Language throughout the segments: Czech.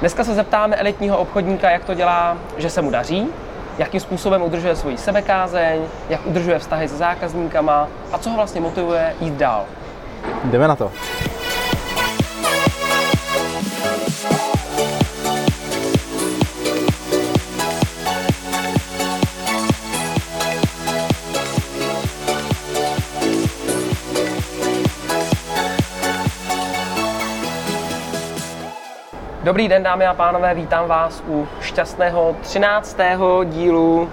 Dneska se zeptáme elitního obchodníka, jak to dělá, že se mu daří, jakým způsobem udržuje svoji sebekázeň, jak udržuje vztahy se zákazníkama a co ho vlastně motivuje jít dál. Jdeme na to. Dobrý den, dámy a pánové, vítám vás u šťastného 13. dílu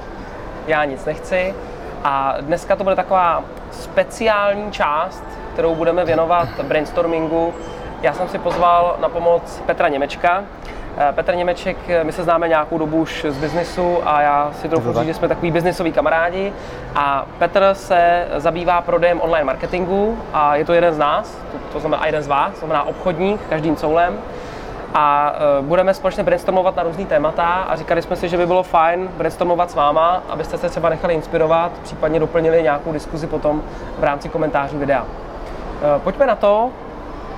Já nic nechci. A dneska to bude taková speciální část, kterou budeme věnovat brainstormingu. Já jsem si pozval na pomoc Petra Němečka. Eh, Petr Němeček, my se známe nějakou dobu už z biznisu a já si trochu říct, že jsme takový biznisoví kamarádi. A Petr se zabývá prodejem online marketingu a je to jeden z nás, to, to znamená jeden z vás, to znamená obchodník každým coulem a uh, budeme společně brainstormovat na různý témata a říkali jsme si, že by bylo fajn brainstormovat s váma, abyste se třeba nechali inspirovat, případně doplnili nějakou diskuzi potom v rámci komentářů videa. Uh, pojďme na to.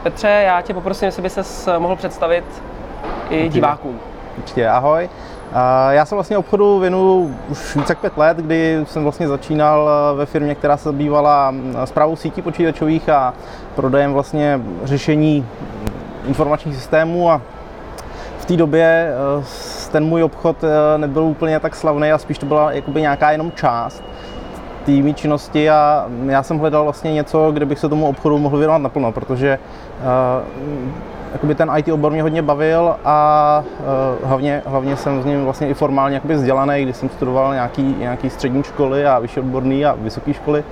Petře, já tě poprosím, jestli by ses mohl představit i Určitě. divákům. Určitě, ahoj. Já se vlastně obchodu věnu už více jak pět let, kdy jsem vlastně začínal ve firmě, která se zabývala zprávou sítí počítačových a prodejem vlastně řešení informačních systémů a v té době eh, ten můj obchod eh, nebyl úplně tak slavný a spíš to byla jakoby nějaká jenom část té činnosti a já jsem hledal vlastně něco, kde bych se tomu obchodu mohl věnovat naplno, protože uh, jakoby ten IT obor mě hodně bavil a hlavně, hlavně jsem s ním vlastně i formálně jakoby vzdělaný, když jsem studoval nějaký, nějaký střední školy a vyšší odborný a vysoké školy,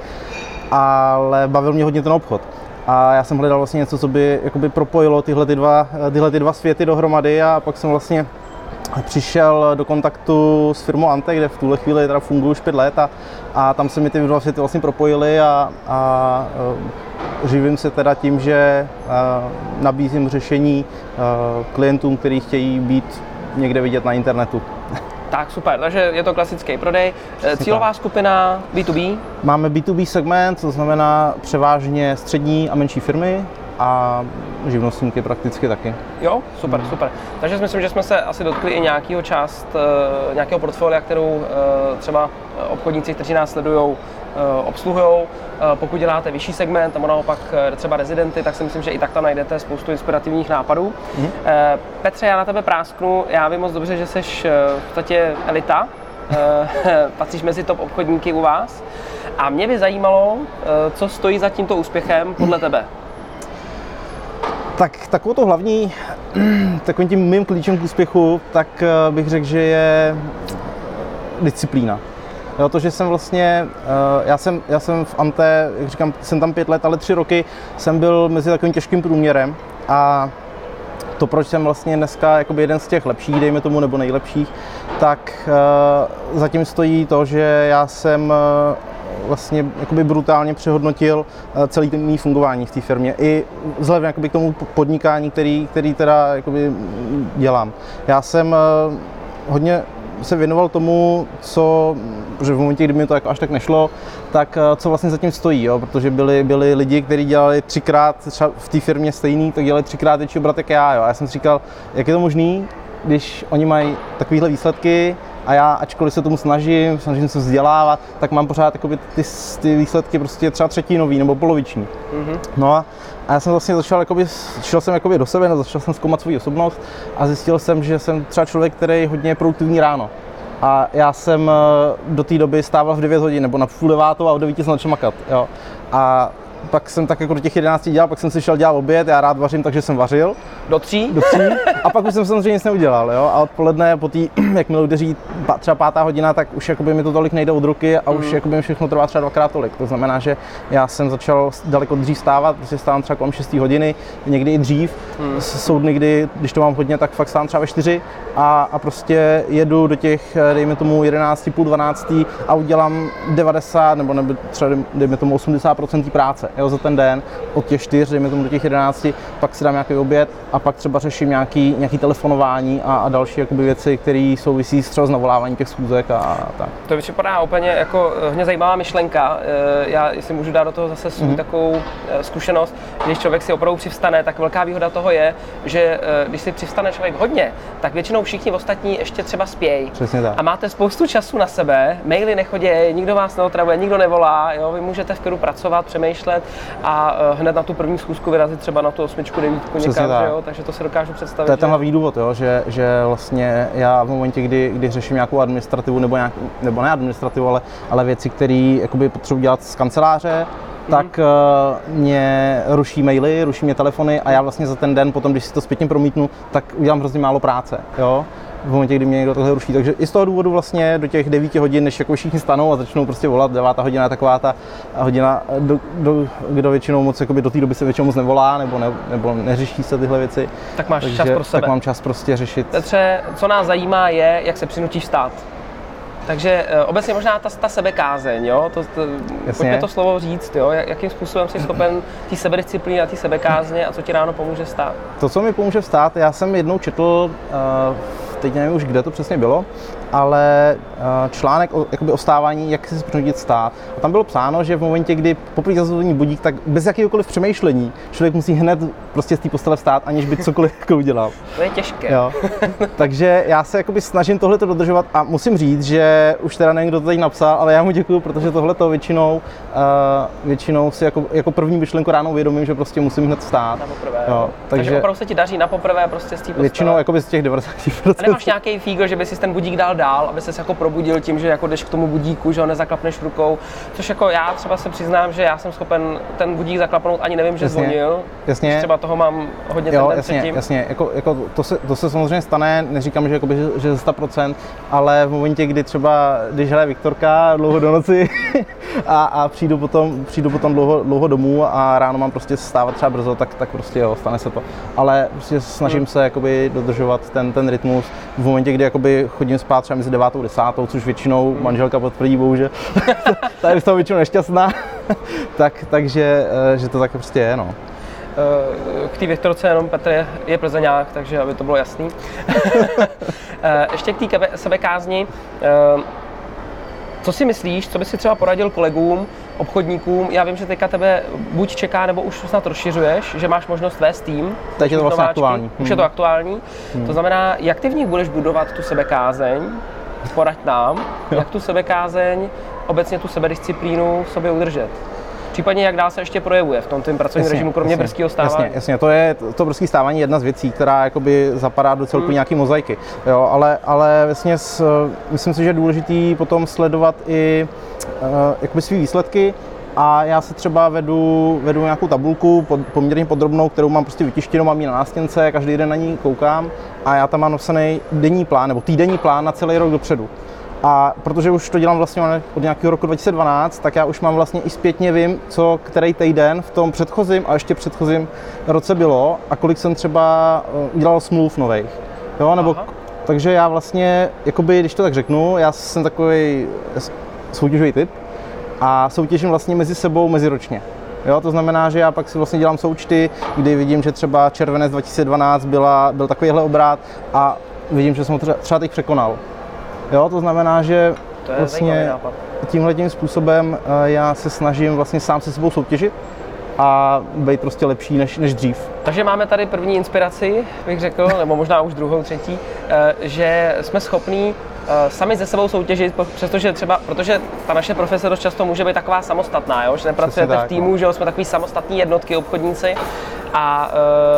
ale bavil mě hodně ten obchod. A já jsem hledal vlastně něco, co by jakoby propojilo tyhle, ty dva, tyhle ty dva světy dohromady a pak jsem vlastně přišel do kontaktu s firmou Ante, kde v tuhle chvíli teda funguji už pět let a, a tam se mi ty dva světy vlastně propojily a, a uh, živím se teda tím, že uh, nabízím řešení uh, klientům, kteří chtějí být někde vidět na internetu. Tak super, takže je to klasický prodej. Přesně Cílová tak. skupina B2B? Máme B2B segment, to znamená převážně střední a menší firmy a živnostníky prakticky taky. Jo, super, hmm. super. Takže si myslím, že jsme se asi dotkli i nějakého část, eh, nějakého portfolia, kterou eh, třeba obchodníci, kteří nás sledují, Eh, obsluhují. Eh, pokud děláte vyšší segment, nebo naopak eh, třeba rezidenty, tak si myslím, že i tak tam najdete spoustu inspirativních nápadů. Mm. Petře, já na tebe prásknu. Já vím moc dobře, že jsi v podstatě elita, patříš mezi top obchodníky u vás. A mě by zajímalo, co stojí za tímto úspěchem podle tebe. Tak takovou to hlavní, takovým tím mým klíčem k úspěchu, tak bych řekl, že je disciplína. Jo, to, že jsem vlastně, uh, já jsem, já jsem v Ante, jak říkám, jsem tam pět let, ale tři roky jsem byl mezi takovým těžkým průměrem a to, proč jsem vlastně dneska jakoby jeden z těch lepších, dejme tomu, nebo nejlepších, tak uh, zatím stojí to, že já jsem uh, vlastně jakoby brutálně přehodnotil celý ten mý fungování v té firmě. I vzhledem jakoby k tomu podnikání, který, který teda jakoby dělám. Já jsem hodně se věnoval tomu, co, protože v momentě, kdy mi to jako až tak nešlo, tak eh, co vlastně zatím stojí, jo? protože byli, byli lidi, kteří dělali třikrát, třeba v té firmě stejný, tak dělali třikrát větší obrat jak já. Jo? A já jsem si říkal, jak je to možné, když oni mají takovéhle výsledky, a já, ačkoliv se tomu snažím, snažím se vzdělávat, tak mám pořád ty, ty výsledky prostě třeba třetinový nebo poloviční. Mm-hmm. No a, a já jsem vlastně začal, jakoby, šel jsem jakoby do sebe, začal jsem zkoumat svou osobnost a zjistil jsem, že jsem třeba člověk, který je hodně produktivní ráno. A já jsem eh, do té doby stával v 9 hodin, nebo na půl devátou a v 9 jsem začal makat. Jo. A pak jsem tak jako do těch 11 dělal, pak jsem si šel dělat oběd, já rád vařím, takže jsem vařil. Do tří? Do tří. A pak už jsem samozřejmě nic neudělal, jo. A odpoledne po té, jakmile udeří třeba pátá hodina, tak už jakoby mi to tolik nejde od ruky a mm. už jakoby mi všechno trvá třeba dvakrát tolik. To znamená, že já jsem začal daleko dřív stávat, protože stávám třeba kolem 6 hodiny, někdy i dřív. Mm. Jsou dny, kdy, když to mám hodně, tak fakt stávám třeba ve 4 a, a prostě jedu do těch, dejme tomu 11, půl 12 a udělám 90 nebo, nebo třeba dejme tomu 80% práce jo, za ten den, od těch čtyř, dejme tomu do těch jedenácti, pak si dám nějaký oběd a a pak třeba řeším nějaký, nějaký telefonování a, a další jakoby věci, které souvisí s třeba s navolávání těch schůzek a, a tak. To mi připadá úplně jako hodně zajímavá myšlenka. Eh, Já si můžu dát do toho zase svou mm-hmm. takovou eh, zkušenost, když člověk si opravdu přivstane, tak velká výhoda toho je, že eh, když si přivstane člověk hodně, tak většinou všichni ostatní ještě třeba spějí. Přesně tak. A máte spoustu času na sebe, maily nechodí, nikdo vás neotravuje, nikdo nevolá, jo? vy můžete v klidu pracovat, přemýšlet a eh, hned na tu první schůzku vyrazit třeba na tu osmičku, devítku někam, že jo? Takže to si dokážu představit. To je ten hlavní důvod, jo, že, že vlastně já v momentě, kdy, kdy řeším nějakou administrativu nebo, nějak, nebo ne administrativu, ale, ale věci, které potřebuji dělat z kanceláře, tak uh, mě ruší maily, ruší mě telefony a já vlastně za ten den potom, když si to zpětně promítnu, tak udělám hrozně málo práce. Jo? V momentě, kdy mě někdo takhle ruší. Takže i z toho důvodu vlastně do těch 9 hodin, než jako všichni stanou a začnou prostě volat, 9 hodina je taková ta hodina, do, do, kdo většinou moc, jakoby do té doby se většinou moc nevolá nebo, ne, nebo neřeší se tyhle věci. Tak máš Takže, čas pro sebe. Tak mám čas prostě řešit. Petře, co nás zajímá je, jak se přinutíš stát. Takže e, obecně možná ta, ta sebekázeň, jo? To, to, pojďme to slovo říct, jo? Jak, jakým způsobem jsi schopen té sebedisciplíny a té sebekázně a co ti ráno pomůže stát? To, co mi pomůže vstát, já jsem jednou četl, uh, teď nevím už, kde to přesně bylo, ale uh, článek o, jakoby o stávání, jak se přinutit stát. A tam bylo psáno, že v momentě, kdy poprvé zazvoní budík, tak bez jakéhokoliv přemýšlení člověk musí hned prostě z té postele vstát, aniž by cokoliv jako udělal. To je těžké. Jo. Takže já se jakoby snažím tohle dodržovat a musím říct, že už teda nevím, kdo to teď napsal, ale já mu děkuju, protože tohle to většinou, uh, většinou si jako, jako první myšlenku ráno uvědomím, že prostě musím hned vstát. Na poprvé. Jo, takže, takže opravdu se ti daří na poprvé prostě z té postele. většinou jakoby z těch 90%. Nemáš nějaký fígl, že by si ten budík dal dál, aby se jako probudil tím, že jako jdeš k tomu budíku, že ho nezaklapneš rukou. Což jako já třeba se přiznám, že já jsem schopen ten budík zaklapnout, ani nevím, že Jasně. zvonil. Jasně. Když třeba toho mám hodně Jo, jasně, předtím. jasně. Jako, jako to, se, to se samozřejmě stane, neříkám, že, jakoby, že, že ze 100%, ale v momentě, kdy třeba, když hraje Viktorka dlouho do noci a, a přijdu potom, přijdu potom dlouho, dlouho domů a ráno mám prostě stávat třeba brzo, tak, tak prostě jo, stane se to. Ale prostě snažím Hmm. se jakoby dodržovat ten, ten rytmus. V momentě, kdy jakoby chodím spát třeba mezi 9 a 10, což většinou Hmm. manželka potvrdí, bohužel, ta je z toho většinou nešťastná, tak, takže eh, že to tak prostě je, no. Eh, K té Viktorce jenom Petr je, je plzeňák, takže aby to bylo jasný. Eh, Ještě k té sebekázni. Co si myslíš, co by si třeba poradil kolegům, obchodníkům? Já vím, že teďka tebe buď čeká, nebo už snad rozšiřuješ, že máš možnost vést tým. Teď je to vlastně nováčky. aktuální. Už je Hmm. to aktuální. To znamená, jak ty v nich budeš budovat tu sebekázeň? Poraď nám, jak tu sebekázeň, obecně tu sebedisciplínu v sobě udržet. Případně jak dál se ještě projevuje v tom tvém pracovním režimu, kromě brzkého stávání. Jasně, jasně, to je to, brzký stávání je jedna z věcí, která jakoby zapadá do celku Hmm. nějaký mozaiky. Jo, ale, ale vlastně s, myslím si, že je důležitý potom sledovat i uh, jakoby svý výsledky a já se třeba vedu, vedu nějakou tabulku pod, poměrně podrobnou, kterou mám prostě vytištěnou, mám ji na nástěnce, každý den na ní koukám a já tam mám napsaný denní plán nebo týdenní plán na celý rok dopředu. A protože už to dělám vlastně od nějakého roku 2012, tak já už mám vlastně i zpětně vím, co který týden v tom předchozím a ještě předchozím roce bylo a kolik jsem třeba eh, udělal smluv nových. Jo, nebo, Aha. takže já vlastně, jakoby, když to tak řeknu, já jsem takový soutěžový typ a soutěžím vlastně mezi sebou meziročně. Jo, to znamená, že já pak si vlastně dělám součty, kdy vidím, že třeba červenec 2012 byla, byl takovýhle obrat a vidím, že jsem ho třeba, třeba teď překonal. Jo, to znamená, že To je vlastně tímhle tím způsobem eh, já se snažím vlastně sám se sebou soutěžit a být prostě lepší než, než dřív. Takže máme tady první inspiraci, bych řekl, nebo možná už druhou, třetí, eh, že jsme schopní eh, sami ze sebou soutěžit, přestože třeba, protože ta naše profese dost často může být taková samostatná, jo? že nepracujete tak, v týmu, že jo? jsme takový samostatní jednotky, obchodníci. A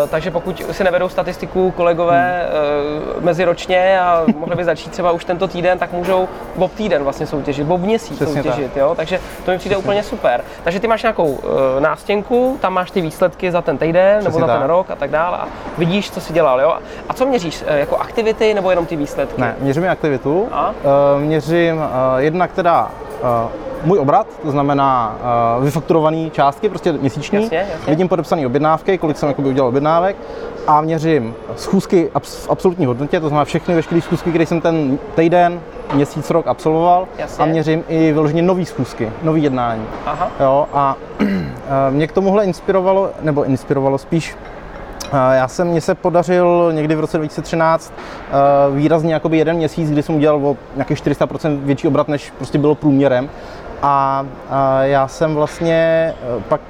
e, takže pokud si nevedou statistiku kolegové e, meziročně a mohli by začít třeba už tento týden, tak můžou bob týden vlastně soutěžit, bob měsíc Přesně soutěžit, jo? takže to mi přijde úplně super. Takže ty máš nějakou e, nástěnku, tam máš ty výsledky za ten týden nebo Přesně za ten tak. rok a tak dále a vidíš, co jsi dělal. Jo? A co měříš? E, jako aktivity nebo jenom ty výsledky? Ne, měřím aktivitu, A? Eh, měřím eh, jednak teda eh, můj obrat, to znamená uh, vyfakturované částky, prostě měsíční. Jasně, jasně. Vidím podepsané objednávky, kolik jsem jakoby udělal objednávek a měřím schůzky abs- v absolutní hodnotě, to znamená všechny veškeré schůzky, které jsem ten týden, měsíc, rok absolvoval Jasně. a měřím i vyloženě nové schůzky, nové jednání. Aha. Jo, a eh, mě k tomuhle inspirovalo, nebo inspirovalo spíš Eh, Já jsem, mně se podařil někdy v roce 2013 eh, výrazně jakoby jeden měsíc, kdy jsem udělal o nějakých 400% větší obrat, než prostě bylo průměrem. A, a já jsem vlastně eh, pak,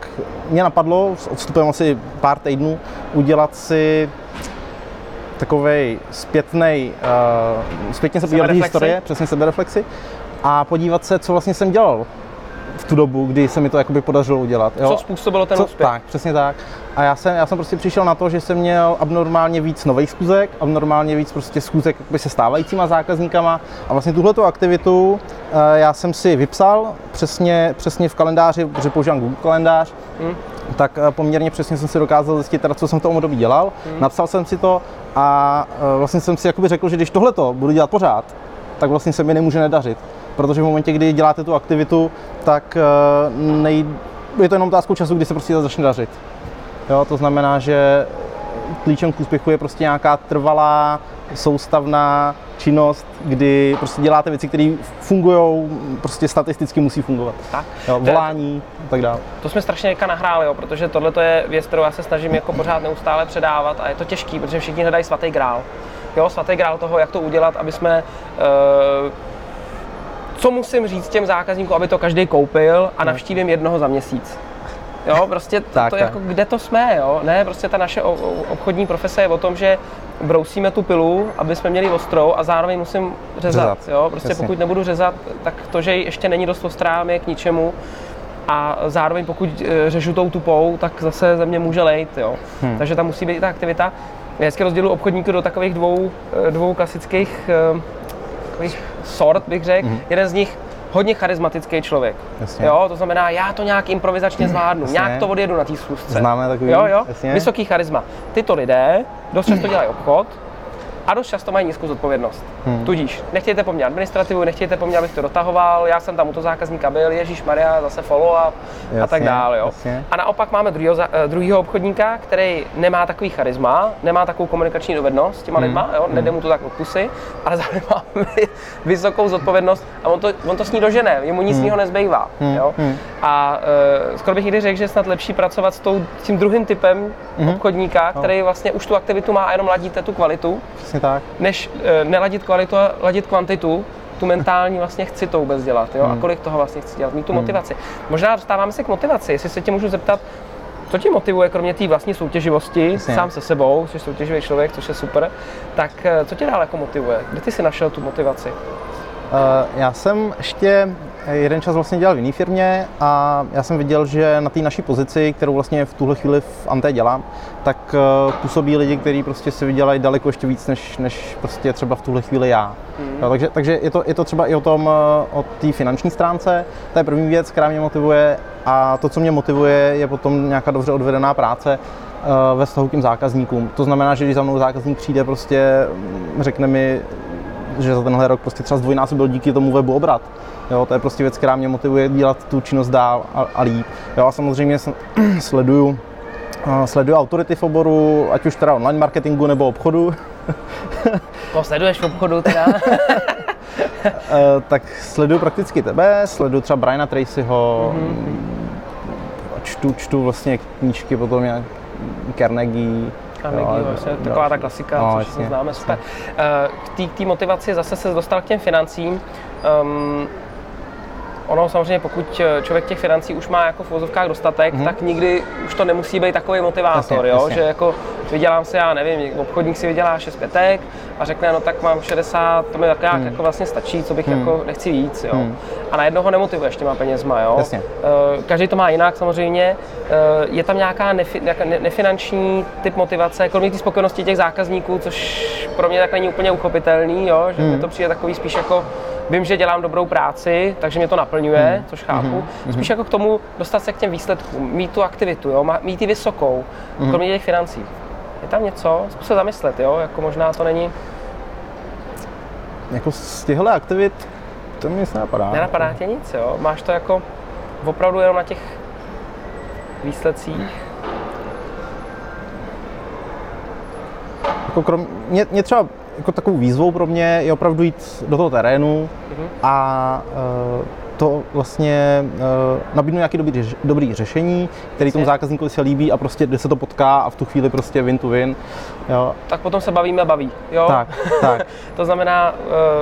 mě napadlo s odstupem asi pár týdnů udělat si takový zpětný, uh, zpětně se podívat historie, přesně sebereflexi, a podívat se, co vlastně jsem dělal v tu dobu, kdy se mi to jakoby podařilo udělat. Co způsobilo ten Co- úspěch? Tak, přesně tak. A já jsem, já jsem prostě přišel na to, že jsem měl abnormálně víc nových schůzek, abnormálně víc prostě schůzek jakoby se stávajícíma zákazníkama a vlastně tuhletu aktivitu eh, já jsem si vypsal přesně, přesně v kalendáři, protože používám Google kalendář, Hmm. tak eh, poměrně přesně jsem si dokázal zjistit, teda, co jsem v tom období dělal. Hmm. Napsal jsem si to a eh, vlastně jsem si jakoby řekl, že když tohleto budu dělat pořád, tak vlastně se mi nemůže nedařit. Protože v momentě, kdy děláte tu aktivitu, tak eh, nej... je to jenom otázkou času, kdy se prostě začne dařit. Jo, to znamená, že klíčem k úspěchu je prostě nějaká trvalá, soustavná činnost, kdy prostě děláte věci, které fungují, prostě statisticky musí fungovat. Tak. Jo, volání a tak dále. To jsme strašně teďka nahráli, jo, protože tohle je věc, kterou já se snažím jako pořád neustále předávat a je to těžký, protože všichni hledají svatý grál. Jo, svatý grál toho, jak to udělat, aby jsme uh, co musím říct těm zákazníkům, aby to každý koupil a navštívím jednoho za měsíc. Jo, prostě to, Tak, to tak. jako, kde to jsme, jo? Ne, prostě ta naše o- o- obchodní profese je o tom, že brousíme tu pilu, aby jsme měli ostrou a zároveň musím řezat, Řezat, jo? Prostě jasně. pokud nebudu řezat, tak to, že ještě není dost ostrá, je k ničemu a zároveň pokud eh, řežu tou tupou, tak zase ze mě může lejt, jo. Hmm. Takže tam musí být i ta aktivita. Já hezky rozdělu obchodníky do takových dvou, eh, dvou klasických eh, takových sort, bych řekl. Hmm. Jeden z nich hodně charismatický člověk. Jasně. Jo, to znamená, já to nějak improvizačně zvládnu, Jasně. nějak to odjedu na té schůzce. Známe takový, Jo, jo, jasně. vysoký charisma. Tyto lidé dost často dělají obchod a dost často mají nízkou zodpovědnost. Hmm. Tudíž nechtějte po mně administrativu, nechtějte po mně, abych to dotahoval, já jsem tam u toho zákazníka byl, Ježíš Maria, zase follow up a tak dále. Jo. jasně. A naopak máme druhýho, za- eh, druhýho obchodníka, který nemá takový charisma, nemá takovou komunikační dovednost s těma lidma, jo, nejde mu to tak od pusy, ale zároveň má vy- vysokou zodpovědnost a on to, on to s ní dožene, jemu nic jiného nezbývá. Jo. A uh, skoro bych někdy řekl, že je snad lepší pracovat s tou, tím druhým typem obchodníka, který vlastně už tu aktivitu má a jenom ladíte tu kvalitu, Přesně tak. než uh, neladit kvalitu a ladit kvantitu, tu mentální vlastně chci to vůbec dělat, jo? a kolik toho vlastně chci dělat, mít tu motivaci. Možná dostáváme se k motivaci, jestli se tě můžu zeptat, co tě motivuje, kromě té vlastní soutěživosti, Jasně. sám se sebou, jsi soutěživý člověk, což je super, tak eh, co tě dál jako motivuje? Kde ty jsi našel tu motivaci? Eh, Já jsem ještě jeden čas vlastně dělal v jiné firmě a já jsem viděl, že na té naší pozici, kterou vlastně v tuhle chvíli v Ante dělám, tak eh, působí lidi, kteří prostě si vydělají daleko ještě víc, než, než prostě třeba v tuhle chvíli já. Jo, takže takže je, to, je to třeba i o tom, eh, o té finanční stránce, to je první věc, která mě motivuje a to, co mě motivuje, je potom nějaká dobře odvedená práce eh, ve vztahu k těm zákazníkům. To znamená, že když za mnou zákazník přijde, prostě mm, řekne mi, že za tenhle rok prostě třeba zdvojnásobil díky tomu webu obrat. Jo, to je prostě věc, která mě motivuje dělat tu činnost dál a, a líp. Jo, a samozřejmě sleduju, a sleduju autority v oboru, ať už teda online marketingu nebo obchodu, No, sleduješ v obchodu teda? Eh, tak sleduju prakticky tebe, sleduju třeba Briana Tracyho, a čtu, čtu vlastně knížky potom jak Carnegie, Carnegie, jo, vlastně, jo, taková ta klasika, no, což jasně, známe, super. K té- k té motivaci zase se dostal k těm financím. Um, ono samozřejmě, pokud eh, člověk těch financí už má jako v vozovkách dostatek, mm-hmm. tak nikdy už to nemusí být takový motivátor, Jasně, jo? jasně. že jako vydělám si, já nevím, obchodník si vydělá 6 pětek a řekne, no tak mám 60, to mi tak nějak jako vlastně stačí, co bych jako nechci víc, jo. A najednou ho nemotivuješ těma penězma, jo. Jasně. Eh, Každý to má jinak samozřejmě. Eh, Je tam nějaká nefi, nějaká ne- nefinanční typ motivace, kromě té spokojenosti těch zákazníků, což pro mě tak není úplně uchopitelný, jo? že mi to přijde takový spíš jako Vím, že dělám dobrou práci, takže mě to naplňuje, což chápu. Spíš jako k tomu dostat se k těm výsledkům, mít tu aktivitu, jo? mít ji vysokou, kromě těch financí. Je tam něco? Zkus se zamyslet, jo? Jako možná to není, Jako z těchto aktivit to mi nic nenapadá. nenapadá tě nic, jo? Máš to jako opravdu jenom na těch výsledcích. Jako krom, mě, mě třeba jako takovou výzvou pro mě je opravdu jít do toho terénu Mhm. a to vlastně uh, nabídnu nějaký dobrý, dobrý řešení, který tomu zákazníkovi se líbí a prostě kde se to potká a v tu chvíli prostě win to win. Jo, Tak potom se bavíme baví, jo? tak, tak. To znamená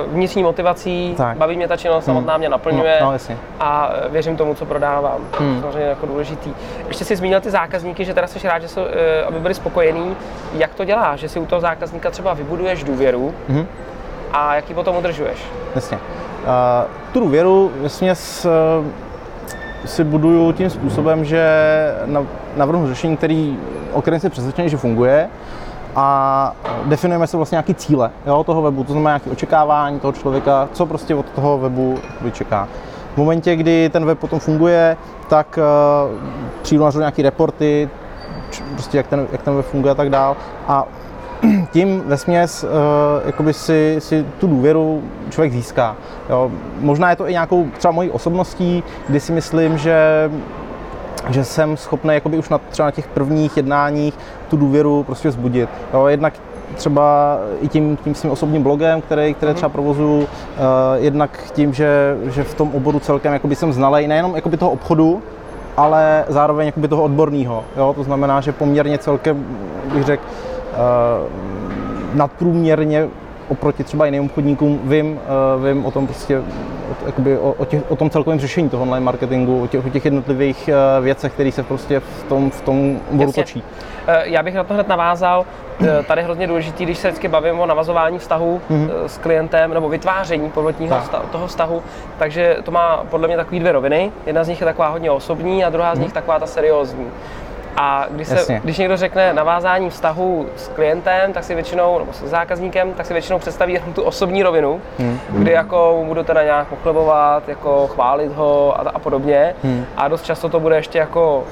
uh, vnitřní motivací, Tak. baví mě ta činnost samotná, mě No, naplňuje no, jasně. a eh, věřím tomu, co prodávám. Hmm. Samozřejmě jako důležitý. Ještě si zmínil ty zákazníky, že teda jsi rád, že jsou, eh, aby byli spokojení. Jak to děláš? Že si u toho zákazníka třeba vybuduješ důvěru Mhm. a jak ji potom udržuješ? Jasně. Tu důvěru vesměs si buduju tím způsobem, že nav- navrhnu řešení, který, o kterém jsem přesvědčený, že funguje a definujeme si vlastně nějaké cíle jo, toho webu, to znamená nějaké očekávání toho člověka, co prostě od toho webu jakoby čeká. V momentě, kdy ten web potom funguje, tak uh, přijdu na nějaké reporty, prostě jak ten, jak ten web funguje a tak dál. A tím ve směs uh, jakoby si, si tu důvěru člověk získá. Jo. Možná je to i nějakou třeba mojí osobností, kdy si myslím, že že jsem schopný jakoby už na, třeba na těch prvních jednáních tu důvěru prostě vzbudit. Jo, jednak třeba i tím, tím svým osobním blogem, který, který třeba provozuju, uh, jednak tím, že, že v tom oboru celkem jakoby jsem znalej nejenom jakoby toho obchodu, ale zároveň jakoby toho odborného. To znamená, že poměrně celkem, bych řekl, nadprůměrně oproti třeba jiným obchodníkům vím, uh, vím o tom prostě, o, jakoby o, o, těch, o tom celkovém řešení toho online marketingu, o těch, o těch jednotlivých uh, věcech, které se prostě v tom, v tom oboru točí. Eh, Já bych na to hned navázal. Eh, Tady je hrozně důležitý, když se vždycky bavím o navazování vztahu Mhm. eh, s klientem nebo vytváření prvotního Tak. toho vztahu, takže to má podle mě takové dvě roviny. Jedna z nich je taková hodně osobní a druhá z nich taková ta seriózní. A když, se. Jasně. když někdo řekne navázání vztahu s klientem, tak si většinou, nebo s zákazníkem, tak si většinou představí jenom tu osobní rovinu, Hmm. kdy jako mu budu teda nějak pochlebovat, jako chválit ho a, a podobně. Hmm. A dost často to bude ještě jako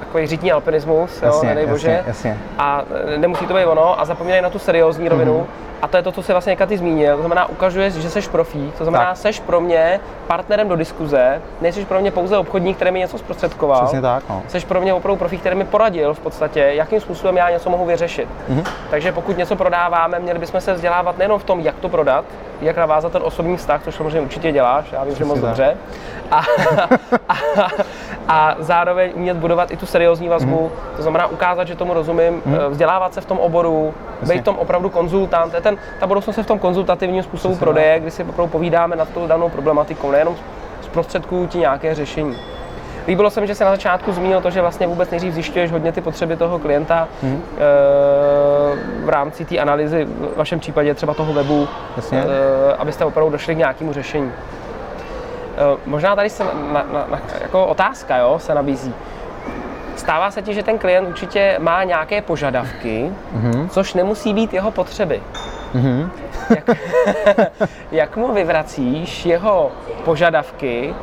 takový řítní alpinismus, jo, Jasně, nedej bože. jasně, jasně. A nemusí to být ono a zapomínají na tu seriózní rovinu. Mhm. A to je to, co si vlastně Katy zmínil. To znamená, ukazuješ, že jsi profík. To znamená, Tak. seš pro mě partnerem do diskuze, nejsi pro mě pouze obchodník, který mi něco zprostředkoval. Přesně tak, no. Jsi pro mě opravdu profík, který mi poradil v podstatě, jakým způsobem já něco mohu vyřešit. Mhm. Takže pokud něco prodáváme, měli bychom se vzdělávat nejenom v tom, jak to prodat, jak navázat ten osobní vztah, což samozřejmě určitě děláš, já vím, že moc tak. dobře. A, a, a zároveň umět budovat i tu seriózní vazbu, Mhm. to znamená ukázat, že tomu rozumím, eh, vzdělávat se v tom oboru, Jasně. být tom opravdu konzultant. Ten, ta budoucnost je v tom konzultativním způsobu prodeje, kdy si opravdu povídáme nad tou danou problematikou, nejenom zprostředkuju ti nějaké řešení. Líbilo se mi, že se na začátku zmínil to, že vlastně vůbec nejdřív zjišťuješ hodně ty potřeby toho klienta Mhm. eh, v rámci té analýzy, v vašem případě třeba toho webu, Jasně. eh, abyste opravdu došli k nějakému řešení. Eh, Možná tady se na, na, na, jako otázka jo, se nabízí. Stává se ti, že ten klient určitě má nějaké požadavky, Mhm. což nemusí být jeho potřeby. Mhm. Jak, jak mu vyvracíš jeho požadavky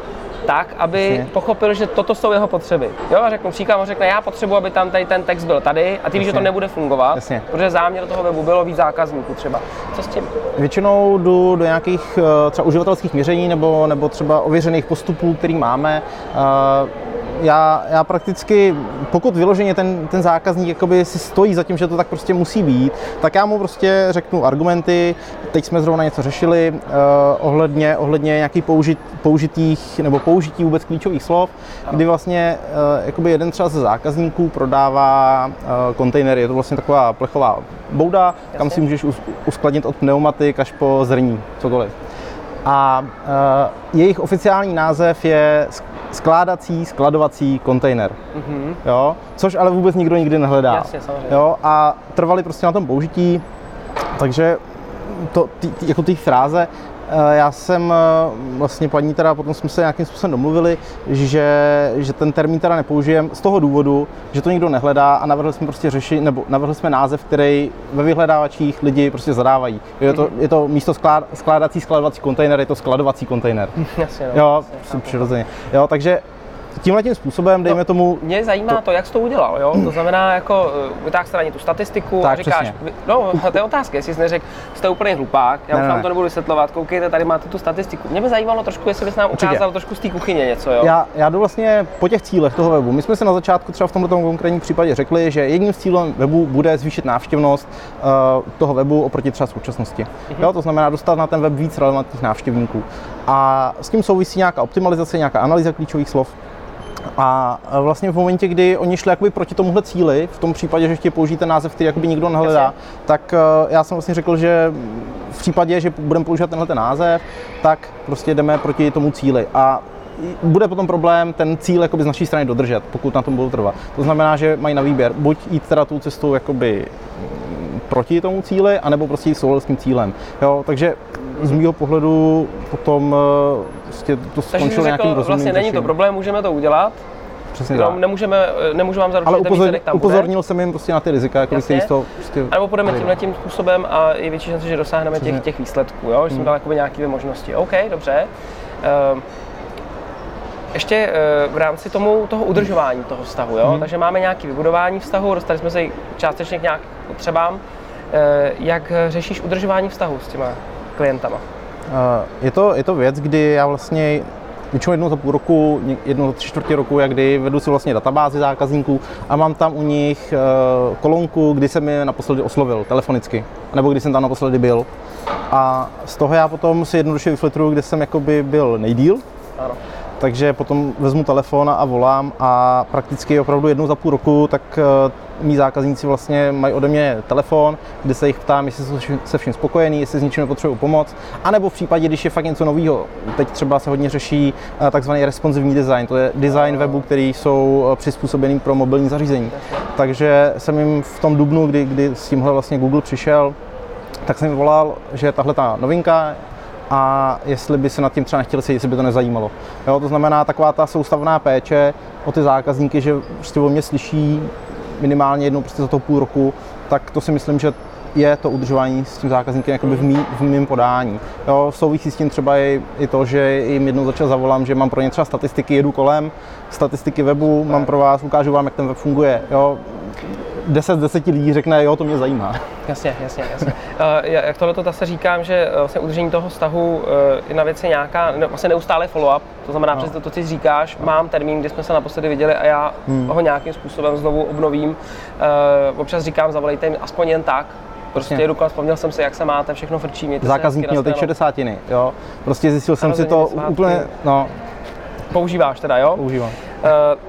tak, aby Jasně. pochopil, že toto jsou jeho potřeby. Jo, a řeknu příklad, on řekne, já potřebuji, aby tam tady ten text byl tady a ty víš, že to nebude fungovat, Jasně. protože záměr toho webu bylo víc zákazníků třeba. Co s tím? Většinou jdu do nějakých eh, třeba uživatelských měření nebo, nebo třeba ověřených postupů, který máme. Eh, Já, já prakticky, pokud vyloženě ten, ten zákazník jakoby si stojí za tím, že to tak prostě musí být, tak já mu prostě řeknu argumenty. Teď jsme zrovna něco řešili eh, ohledně, ohledně nějakých použit, použitých nebo použití vůbec klíčových slov, kdy vlastně eh, jakoby jeden třeba ze zákazníků prodává eh, kontejnery. Je to vlastně taková plechová bouda, kam Jasně. si můžeš us- uskladnit od pneumatik až po zrní, cokoliv. A uh, jejich oficiální název je skládací, skladovací kontejner. Mhm. Jo? Což ale vůbec nikdo nikdy nehledá. Jasně, samozřejmě. Jo? A trvali prostě na tom použití, takže to, ty, ty, jako ty fráze, já jsem eh, vlastně paní teda, potom jsme se nějakým způsobem domluvili, že, že ten termín teda nepoužijem z toho důvodu, že to nikdo nehledá a navrhli jsme prostě řešit, nebo navrhli jsme název, který ve vyhledávačích lidi prostě zadávají. Je to, je to místo sklád, skládací skladovací kontejner, je to skladovací kontejner. Jasně, no, Jo, jasně, přirozeně. Jo, takže tímhle tím způsobem, dejme No, tomu, Mě zajímá to, to jak jsi to udělal, jo? To znamená, jako eh, vytáhl jsi na ně tu statistiku Tak, a říkáš, přesně. no, to je otázka, jestli jsi neřekl, jste úplný hlupák, já Ne, už ne, vám to nebudu vysvětlovat, koukejte, tady máte tu statistiku. Mě by zajímalo trošku, jestli bys nám Určitě. ukázal trošku z té kuchyně něco, jo? Já, já jdu vlastně po těch cílech toho webu. My jsme si na začátku třeba v tomto konkrétním případě řekli, že jedním z cílem webu bude zvýšit návštěvnost uh, toho webu oproti třeba současnosti. Mhm. Jo, to znamená dostat na ten web víc relevantních návštěvníků. A s tím souvisí nějaká optimalizace, nějaká analýza klíčových slov. A e, vlastně v momentě, kdy oni šli jakoby proti tomuhle cíli, v tom případě, že použít ten název, který jakoby nikdo nehledá, Jasně. tak e, já jsem vlastně řekl, že v případě, že budeme používat tenhle ten název, tak prostě jdeme proti tomu cíli. A bude potom problém ten cíl jakoby z naší strany dodržet, pokud na tom budou trvat. To znamená, že mají na výběr buď jít teda tou cestou jakoby proti tomu cíli, anebo prostě jít s tím cílem. Jo, takže z mého pohledu potom e, prostě to Takže skončilo nějakým řekl, rozumným vlastně není to problém, můžeme to udělat, Přesně tak. nemůžeme, eh, nemůžu vám zaručit, Ale ten upozor, tam bude. upozornil jsem jim prostě na ty rizika, jako z toho prostě... A nebo půjdeme tímhle tím způsobem a je větší šance, že dosáhneme těch, Přesně. těch výsledků, jo? Že jsem dal jakoby nějaké možnosti. OK, dobře. Ehm, ještě eh, v rámci tomu, toho udržování toho vztahu, jo? Takže máme nějaké vybudování vztahu, dostali jsme se částečně k nějakým potřebám. Eh, Jak řešíš udržování vztahu s těma klientama? Eh, Je to, je to věc, kdy já vlastně většinou jednou za půl roku, jednou za tři čtvrtě roku, jak kdy vedu si vlastně databázi zákazníků a mám tam u nich eh, kolonku, kdy jsem je naposledy oslovil telefonicky, nebo kdy jsem tam naposledy byl. A z toho já potom si jednoduše vyfiltruju, kde jsem jakoby byl nejdíl, Ano. Takže potom vezmu telefon a volám a prakticky opravdu jednou za půl roku, tak eh, mý zákazníci vlastně mají ode mě telefon, kde se jich ptám, jestli jsou se vším spokojení, jestli s něčím potřebují pomoc, anebo v případě, když je fakt něco nového. Teď třeba se hodně řeší eh, takzvaný responsivní design, to je design webu, který jsou eh, přizpůsobený pro mobilní zařízení. Takže jsem jim v tom dubnu, kdy, kdy s tímhle vlastně Google přišel, tak jsem volal, že tahle ta novinka a jestli by se nad tím třeba nechtěli sedět, jestli by to nezajímalo. Jo, to znamená taková ta soustavná péče o ty zákazníky, že prostě o mě slyší minimálně jednou prostě za to půl roku, tak to si myslím, že je to udržování s tím zákazníkem jakoby v, mý, v mým podání. Jo, souvisí s tím třeba i, i to, že jim jednou začal zavolám, že mám pro ně třeba statistiky, jedu kolem, statistiky webu, mám pro vás, ukážu vám, jak ten web funguje. Jo, 10 z 10 lidí řekne, jo, to mě zajímá. Jasně, jasně, jasně. Uh, jak tohle to zase říkám, že eh, vlastně udržení toho vztahu uh, je na věci nějaká, ne, vlastně neustále follow-up, to znamená no. přes to, co říkáš, mám termín, kdy jsme se naposledy viděli a já hmm. ho nějakým způsobem znovu obnovím. Občas říkám, zavolejte jim aspoň jen tak, Prostě jedu kolem, vzpomněl jsem si, jak se máte, všechno frčí, mějte se Zákazník měl teď nashledanou. 60, jo. Prostě zjistil jsem si to svátky. úplně, no, Používáš teda, jo? používám. Uh,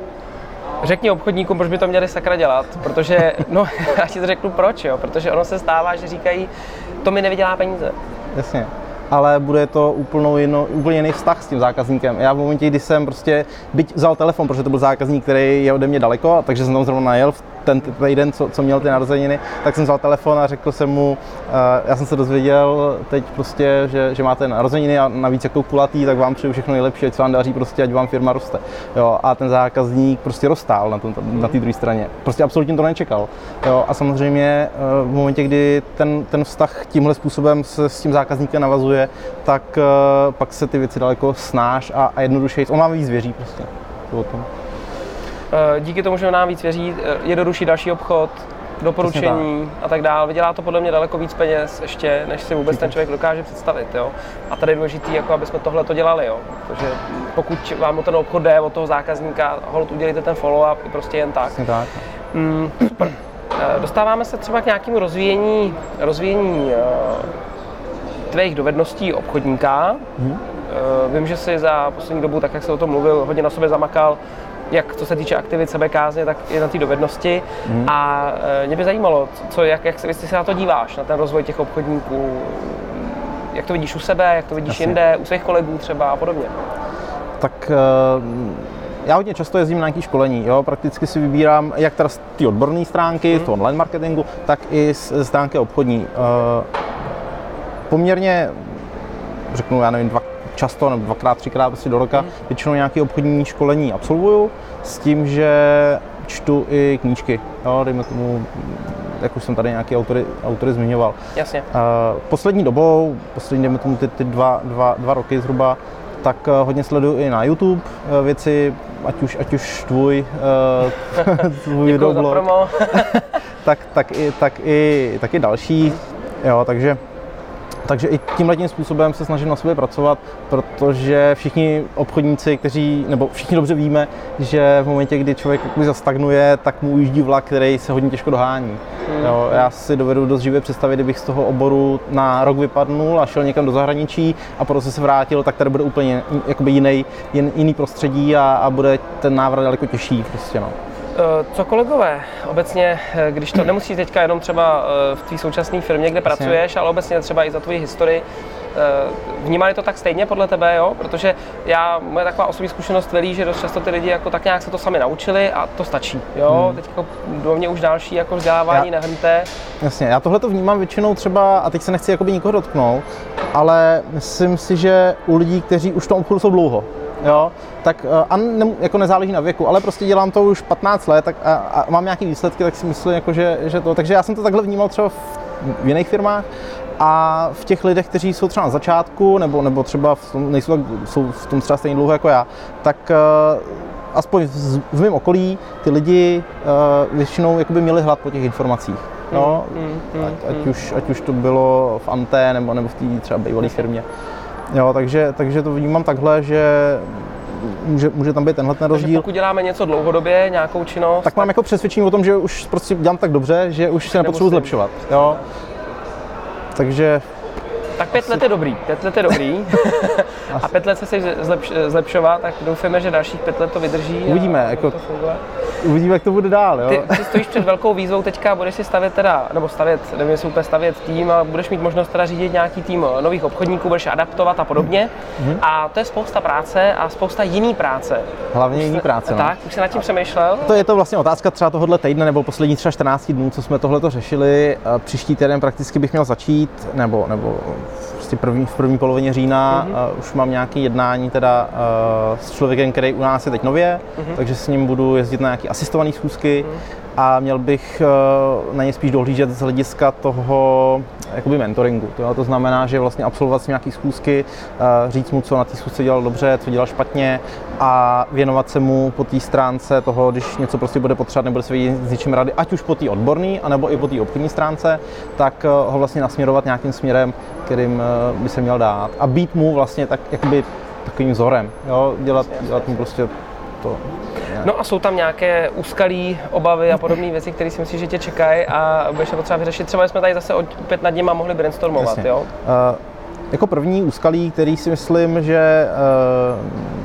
řekni obchodníkům, proč by to měli sakra dělat, protože, no, já ti to řeknu proč, jo, protože ono se stává, že říkají, to mi nevydělá peníze. Jasně. Ale bude to úplnou jino, úplně jiný vztah s tím zákazníkem. Já v momentě, kdy jsem prostě, byť vzal telefon, protože to byl zákazník, který je ode mě daleko, takže jsem tam zrovna najel v ten týden, co, co měl ty narozeniny, tak jsem vzal telefon a řekl jsem mu, uh, já jsem se dozvěděl teď prostě, že, že máte narozeniny a navíc jako kulatý, tak vám přeju všechno nejlepší, ať se vám daří, prostě, ať vám firma roste. Jo, a ten zákazník prostě rozstál na, tom, na té druhé straně. Prostě absolutně to nečekal. Jo, a samozřejmě eh, v momentě, kdy ten, ten vztah tímhle způsobem se s tím zákazníkem navazuje, tak eh, pak se ty věci daleko snáš a, a jednodušeji, on vám víc věří prostě. To o tom. Eh, Díky tomu, že nám víc věří, eh, jednodušší další obchod, doporučení a tak dále. Vydělá to podle mě daleko víc peněz ještě, než si vůbec ten člověk dokáže představit. Jo? A tady je důležité, jako aby jsme tohle to dělali. Jo? Protože pokud vám o ten obchod jde, od toho zákazníka, hold udělejte ten follow-up i prostě jen tak. Přesně tak. Mm, super. Eh, Dostáváme se třeba k nějakému rozvíjení, rozvíjení tvých dovedností obchodníka. Eh, Vím, že jsi za poslední dobu, tak jak jsi o tom mluvil, hodně na sobě zamakal, jak co se týče aktivit sebekázně, tak i na té dovednosti. Mhm. A eh, mě by zajímalo, co, jak, jak se, se na to díváš, na ten rozvoj těch obchodníků, jak to vidíš u sebe, jak to vidíš Jasně. jinde, u svých kolegů třeba a podobně. tak eh, já hodně často jezdím na nějaké školení, jo? prakticky si vybírám jak teda z té odborné stránky, z toho online marketingu, tak i z z stránky obchodní. Eh, Poměrně, řeknu, já nevím, dva, často, nebo dvakrát, třikrát prostě do roka, většinou nějaké obchodní školení absolvuju s tím, že čtu i knížky, jo? dejme tomu, jak už jsem tady nějaký autory, autory zmiňoval. Jasně. Eh, Poslední dobou, poslední dejme tomu ty, ty dva, dva, dva roky zhruba, tak eh, hodně sleduju i na YouTube eh, věci, ať už, ať už tvůj, uh, tvůj videoblog, tak, tak, i, tak, i, tak i další. Jo, takže, takže i tímhle tím způsobem se snažím na sobě pracovat, protože všichni obchodníci, kteří, nebo všichni dobře víme, že v momentě, kdy člověk jakoby zastagnuje, tak mu ujíždí vlak, který se hodně těžko dohání. Jo, já si dovedu dost živě představit, kdybych z toho oboru na rok vypadnul a šel někam do zahraničí a potom se vrátil, tak tady bude úplně jakoby jiný, jin, jiný prostředí a, a bude ten návrat daleko těžší. Prostě, no. Eh, Co kolegové, obecně, eh, když to nemusí teďka jenom třeba eh, v té současné firmě, kde pracuješ, ale obecně třeba i za tvoji historii, vnímali to tak stejně podle tebe, jo? Protože já, moje taková osobní zkušenost velí, že dost často ty lidi jako tak nějak se to sami naučili a to stačí, jo? Hmm. Teď jako do mě už další jako vzdělávání já, nehrnte. Jasně, já tohle to vnímám většinou třeba, a teď se nechci jakoby nikoho dotknout, ale myslím si, že u lidí, kteří už v tom obchodu jsou dlouho, jo, tak a ne, jako nezáleží na věku, ale prostě dělám to už 15 let tak a, a mám nějaké výsledky, tak si myslím, jako, že, že to, takže já jsem to takhle vnímal třeba v, v jiných firmách a v těch lidech, kteří jsou třeba na začátku, nebo, nebo třeba v tom, nejsou tak, jsou v tom třeba stejně dlouho jako já, tak uh, aspoň v, v mém okolí ty lidi uh, většinou jakoby měli hlad po těch informacích. No, mm, mm, mm, ať, ať, mm. už, ať už to bylo v Ante nebo, nebo v té třeba bývalé firmě. Jo, takže, takže to vnímám takhle, že může, může tam být tenhle ten rozdíl. Takže pokud děláme něco dlouhodobě, nějakou činnost, tak, tak mám jako přesvědčení o tom, že už prostě dělám tak dobře, že už se nepotřebuji zlepšovat. Jo. Takže tak pět let je dobrý, pět let je dobrý. a pět let se si zlepš, zlepšovat, tak doufáme, že dalších pět let to vydrží. Uvidíme, a jako, to uvidíme, jak to bude dál. Jo? Ty, ty, stojíš před velkou výzvou teďka, budeš si stavět teda, nebo stavět, nevím jestli úplně stavět tým, a budeš mít možnost teda řídit nějaký tým nových obchodníků, budeš adaptovat a podobně. Mm-hmm. A to je spousta práce a spousta jiný práce. Hlavně jiný práce. No. Tak, už se nad tím přemýšlel? To je to vlastně otázka třeba tohohle týdne nebo poslední třeba 14 dnů, co jsme tohle řešili. Příští týden prakticky bych měl začít, nebo, nebo prostě první, v první polovině října mm-hmm. uh, už mám nějaké jednání teda uh, s člověkem, který u nás je teď nově, mm-hmm. takže s ním budu jezdit na nějaké asistované schůzky mm-hmm. A měl bych uh, na ně spíš dohlížet z hlediska toho jakoby mentoringu. To, to znamená, že vlastně absolvovat si nějaké schůzky, uh, říct mu, co na té schůzce dělal dobře, co dělal špatně a věnovat se mu po té stránce toho, když něco prostě bude potřebovat, nebude se vědět s něčím rady, ať už po té odborné, anebo i po té obchodní stránce, tak ho vlastně nasměrovat nějakým směrem, kterým by se měl dát a být mu vlastně tak, jakoby takovým vzorem, jo? Dělat, dělat mu prostě to. No a jsou tam nějaké úskalí, obavy a podobné věci, které si myslíš, že tě čekají a budeš je potřeba vyřešit. Třeba jsme tady zase opět nad nimi mohli brainstormovat, Jasně. jo? Uh, jako první úskalí, který si myslím, že,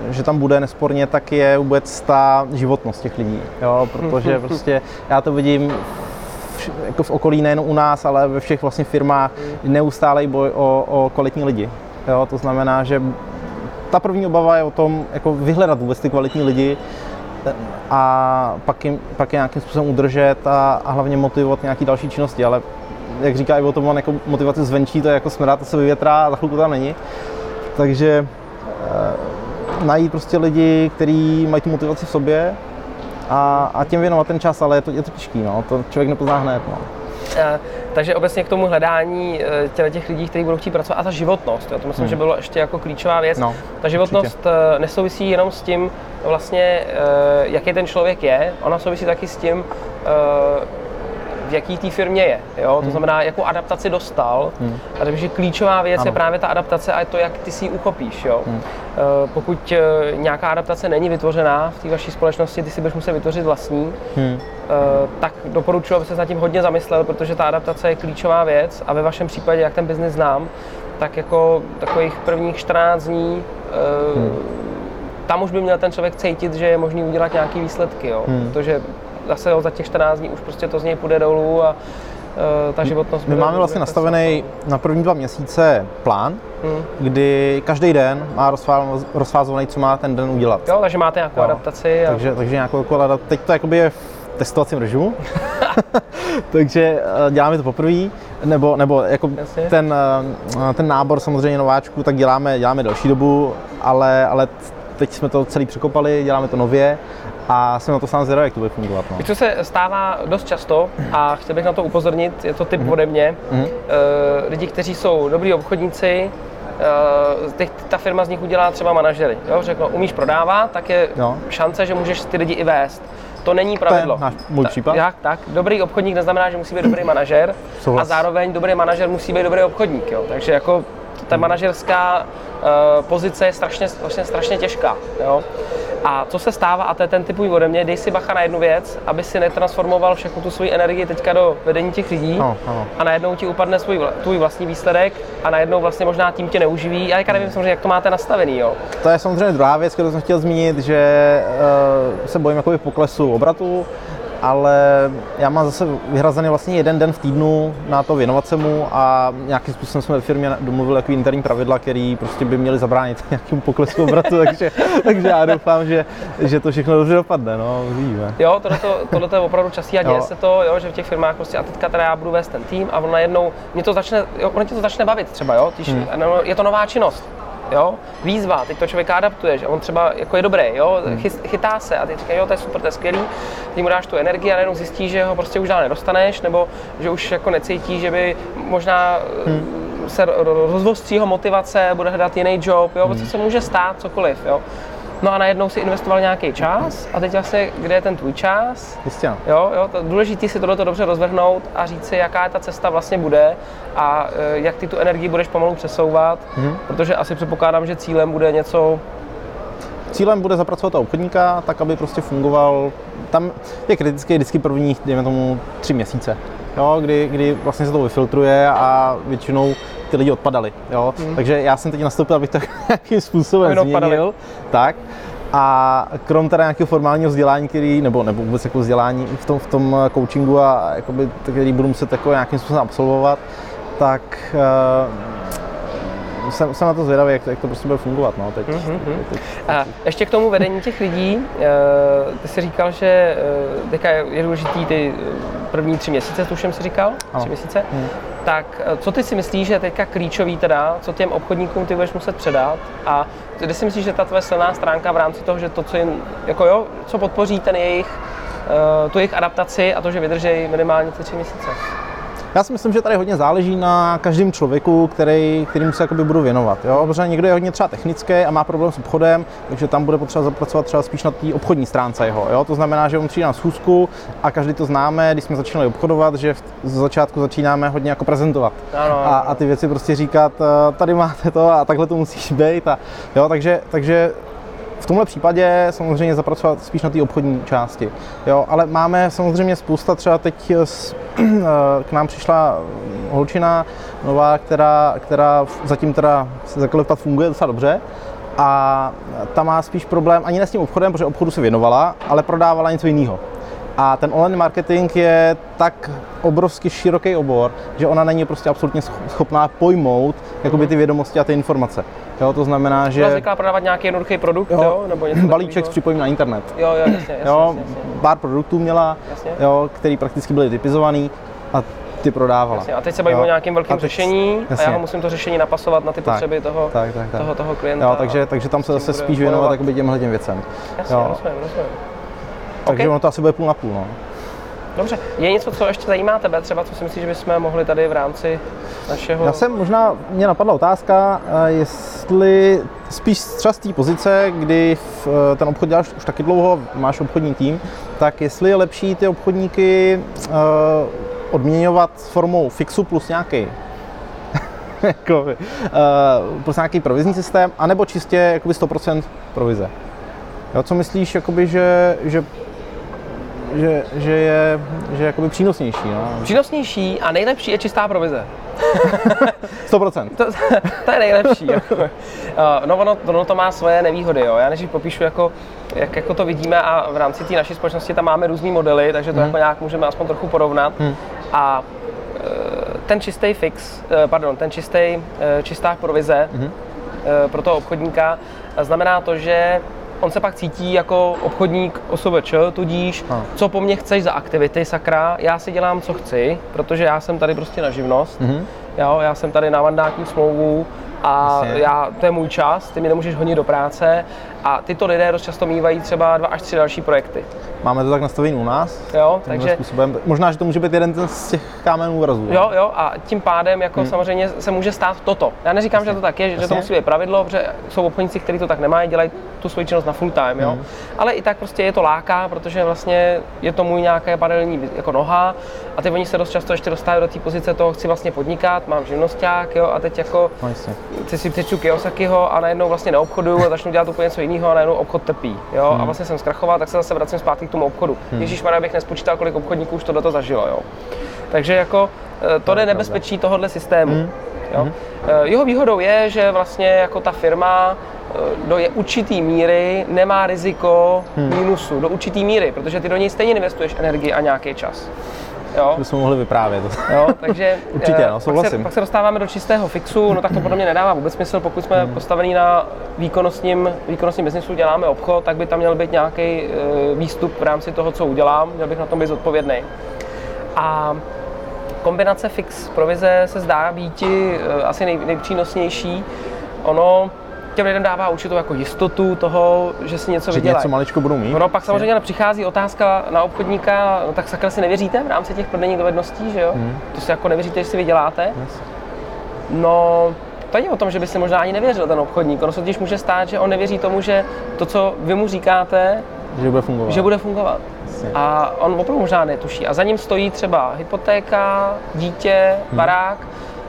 uh, že tam bude nesporně, tak je vůbec ta životnost těch lidí, jo? protože prostě já to vidím jako v okolí nejen u nás, ale ve všech vlastně firmách neustálej boj o, o kvalitní lidi. Jo, to znamená, že ta první obava je o tom, jako vyhledat vůbec ty kvalitní lidi a pak, jim, pak je nějakým způsobem udržet a, a hlavně motivovat nějaké další činnosti, ale jak říká i o tom, jako motivace zvenčí, to je jako smrát, to se vyvětrá a za chvilku tam není. Takže e, najít prostě lidi, kteří mají tu motivaci v sobě a, a těm věnovat ten čas, ale je to, je to těžký, no. to člověk nepozná hned. No. Takže obecně k tomu hledání eh, těch lidí, kteří budou chtít pracovat, a ta životnost, jo, to myslím, hmm. že bylo ještě jako klíčová věc. No, ta životnost určitě. Eh, nesouvisí jenom s tím, vlastně, jaký ten člověk je, ona souvisí taky s tím, v jaký té firmě je. Jo? To hmm. znamená, jakou adaptaci dostal. Hmm. A takže klíčová věc ano. je právě ta adaptace a je to, jak ty si ji uchopíš. Jo? Hmm. Pokud nějaká adaptace není vytvořená v té vaší společnosti, ty si budeš muset vytvořit vlastní, hmm. tak doporučuji, aby se nad tím hodně zamyslel, protože ta adaptace je klíčová věc a ve vašem případě, jak ten biznis znám, tak jako takových prvních 14 dní hmm. tam už by měl ten člověk cítit, že je možný udělat nějaké výsledky, jo? Hmm. protože zase za těch 14 dní už prostě to z něj půjde dolů a uh, ta životnost. My máme vlastně nastavený na první dva měsíce plán, hmm. kdy každý den má rozfázovaný, co má ten den udělat. Jo, takže máte nějakou jo. adaptaci. A... Takže, takže nějakou jako adaptaci. Teď to jakoby je v testovacím režimu, takže uh, děláme to poprvé, nebo, nebo jako ten, uh, ten nábor samozřejmě nováčků, tak děláme, děláme delší dobu, ale, ale teď jsme to celý překopali, děláme to nově a jsem na to sám zvědavý, jak to bude fungovat. No. Co se stává dost často a chtěl bych na to upozornit, je to typ mm-hmm. ode mě, mm-hmm. Uh, lidi, kteří jsou dobrý obchodníci, uh, těch, ta firma z nich udělá třeba manažery. Jo? Řekl, umíš prodávat, tak je Jo. šance, že můžeš ty lidi i vést. To není pravidlo. náš- můj Ta- případ. Jak, tak. Dobrý obchodník neznamená, že musí být dobrý manažer Souhlas. a zároveň dobrý manažer musí být dobrý obchodník. Jo? Takže jako ta manažerská uh, pozice je strašně, strašně, strašně těžká. Jo? A co se stává, a to je ten typový ode mě, dej si bacha na jednu věc, aby si netransformoval všechnu tu svoji energii teďka do vedení těch lidí Ano, ano. a najednou ti upadne svůj, tvůj vlastní výsledek a najednou vlastně možná tím tě neuživí. Já nevím samozřejmě, jak to máte nastavený, jo. To je samozřejmě druhá věc, kterou jsem chtěl zmínit, že uh, se bojím jakoby poklesu obratu, ale já mám zase vyhrazený vlastně jeden den v týdnu na to věnovat se mu a nějakým způsobem jsme ve firmě domluvili jako interní pravidla, které prostě by měly zabránit nějakému poklesu obratu, takže, takže já doufám, že, že to všechno dobře dopadne, no, uvidíme. Jo, tohleto, tohleto je opravdu častý a děje Jo. se to, jo, že v těch firmách prostě a teďka teda já budu vést ten tým a on najednou, mě to začne, jo, ono tě to začne bavit třeba, jo, Když, Hmm. je to nová činnost, jo, výzva, teď to člověk adaptuje, že on třeba jako je dobrý, jo, Hmm. chytá se a ty říká, jo, to je super, to je skvělý, ty mu dáš tu energii a najednou zjistí, že ho prostě už dál nedostaneš, nebo že už jako necítí, že by možná Hmm. se ro- ro- rozvostří jeho motivace, bude hledat jiný job, jo, Hmm. co se může stát, cokoliv, jo. No a najednou si investoval nějaký čas a teď vlastně, kde je ten tvůj čas, Jistě, no. Jo, jo, to důležité si tohle dobře rozvrhnout a říct si, jaká ta cesta vlastně bude a e, jak ty tu energii budeš pomalu přesouvat, Mhm. protože asi předpokládám, že cílem bude něco, Cílem bude zapracovat toho obchodníka tak, aby prostě fungoval. Tam je kritický vždycky první, dejme tomu, tři měsíce. Jo, kdy, kdy vlastně se to vyfiltruje a většinou ty lidi odpadali. Jo? Hmm. Takže já jsem teď nastoupil, abych to nějakým způsobem Aby změnil. Tak. A krom teda nějakého formálního vzdělání, který, nebo, nebo vůbec jako vzdělání v tom, v tom coachingu, a jakoby, který budu muset jako nějakým způsobem absolvovat, tak uh, jsem, jsem na to zvědavý, jak to, jak to prostě bude fungovat. No, teď, Mhm, teď, A ještě k tomu vedení těch lidí, eh, ty jsi říkal, že eh, teďka je důležitý ty eh, první tři měsíce, tuším si říkal, Ano. tři měsíce, Hmm. tak co ty si myslíš, že je teďka klíčový teda, co těm obchodníkům ty budeš muset předat a kde si myslíš, že ta tvoje silná stránka v rámci toho, že to, co jim, jako jo, co podpoří ten jejich, tu jejich adaptaci a to, že vydrží minimálně ty tři měsíce. Já si myslím, že tady hodně záleží na každém člověku, který, kterým se jakoby budu věnovat. Jo? Protože někdo je hodně třeba technický a má problém s obchodem, takže tam bude potřeba zapracovat třeba spíš na té obchodní stránce jeho. Jo? To znamená, že on přijde na schůzku a každý to známe, když jsme začínali obchodovat, že v- z začátku začínáme hodně jako prezentovat. Ano, A, a ty věci prostě říkat, eh, tady máte to a takhle to musí být. A, jo? Takže, takže v tomhle případě samozřejmě zapracovat spíš na té obchodní části. Jo, ale máme samozřejmě spousta, třeba teď s, k nám přišla holčina nová, která, která zatím teda se za kolik funguje docela dobře. A ta má spíš problém ani ne s tím obchodem, protože obchodu se věnovala, ale prodávala něco jiného. A ten online marketing je tak obrovsky široký obor, že ona není prostě absolutně sch- schopná pojmout jakoby ty vědomosti a ty informace. Jo, to znamená, že Byla zvyklá prodávat nějaký jednoduchý produkt, jo, jo nebo něco balíček s připojením na internet. Jo, jo, jasně, jasně, Jo, jasně, jasně. pár produktů měla, Jasně. jo, který prakticky byly typizovaný a ty prodávala. Jasně, a teď se bavíme o nějakém velkém řešení a já jasně. ho musím to řešení napasovat na ty Tak, potřeby toho, tak, tak, tak. toho, toho klienta. Jo, takže, takže tam se zase spíš věnovat těmhle těm věcem. Jasně, jo. rozumím, rozumím. Takže OK. ono to asi bude půl na půl. No. Dobře, je něco, co ještě zajímá tebe, třeba co si myslíš, že bychom mohli tady v rámci našeho... Já jsem možná, mě napadla otázka, eh, jestli spíš třeba z té pozice, kdy eh, ten obchod děláš už taky dlouho, máš obchodní tým, tak jestli je lepší ty obchodníky uh, odměňovat formou fixu plus nějaký jako, uh, plus nějaký provizní systém, anebo čistě jakoby 100% provize. Jo, co myslíš, jakoby, že, že, že, že je že je jakoby přínosnější? No? Přínosnější a nejlepší je čistá provize. 100%. To, to je nejlepší. Jako. No ono, ono to má svoje nevýhody. Jo. Já než popíšu, jako, jak jako to vidíme a v rámci té naší společnosti tam máme různé modely, takže to jako nějak můžeme aspoň trochu porovnat. A eh, ten čistý fix, eh, pardon, ten čistý, čistá provize eh, pro toho obchodníka znamená to, že on se pak cítí jako obchodník OSVČ, tudíž Ano. co po mně chceš za aktivity, sakra, já si dělám, co chci, protože já jsem tady prostě na živnost, Mhm. Jo, já jsem tady na mandátní smlouvu a Jasně. já, to je můj čas, ty mě nemůžeš honit do práce a tyto lidé dost často mývají třeba dva až tři další projekty. Máme to tak nastavený u nás. Jo, takže způsobem. Možná, že to může být jeden z těch kámenů úrazu. Jo, jo, a tím pádem jako hmm. samozřejmě se může stát toto. Já neříkám, Jasně. že to tak je, že Jasně. to musí být pravidlo, protože jsou obchodníci, kteří to tak nemají, dělají tu svoji činnost na full time, jo. Hmm. Ale i tak prostě je to láká, protože vlastně je to můj nějaké paralelní jako noha a ty oni se dost často ještě dostávají do té pozice toho, chci vlastně podnikat, mám živnosták, jo, a teď jako No, chci si přečtu Kiyosakiho a najednou vlastně neobchoduju a začnu dělat úplně něco jiného a najednou obchod trpí. Jo? Hmm. A vlastně jsem zkrachoval, tak se zase vracím zpátky k tomu obchodu. Hmm. Ježíš bych nespočítal, kolik obchodníků už to do toho zažilo. Jo? Takže jako eh, to je nebezpečí tohohle systému. Hmm. Jo? Eh, Jeho výhodou je, že vlastně jako ta firma eh, do je určitý míry nemá riziko Hmm. mínusu, do určitý míry, protože ty do něj stejně investuješ energii a nějaký čas. Jo? To bychom mohli vyprávět. Jo, takže Určitě, eh, no, pak, se, souhlasím. pak se dostáváme do čistého fixu, no tak to podle mě nedává vůbec smysl, pokud jsme Hmm. postavení na výkonnostním, výkonnostním biznesu, děláme obchod, tak by tam měl být nějaký eh, výstup v rámci toho, co udělám, měl bych na tom být zodpovědný. A kombinace fix provize se zdá být eh, asi nej, nejpřínosnější. Ono těm lidem dává určitou jako jistotu toho, že si něco vydělají. něco maličko budou mít. Ono pak samozřejmě ale přichází otázka na obchodníka, no tak sakra si nevěříte v rámci těch prodejních dovedností, že jo? Hmm. To si jako nevěříte, že si vyděláte? Jasně. No, to není o tom, že by si možná ani nevěřil ten obchodník. Ono se totiž může stát, že on nevěří tomu, že to, co vy mu říkáte, Že bude fungovat. že bude fungovat. Jasně. A on opravdu možná netuší. A za ním stojí třeba hypotéka, dítě, Hmm. barák.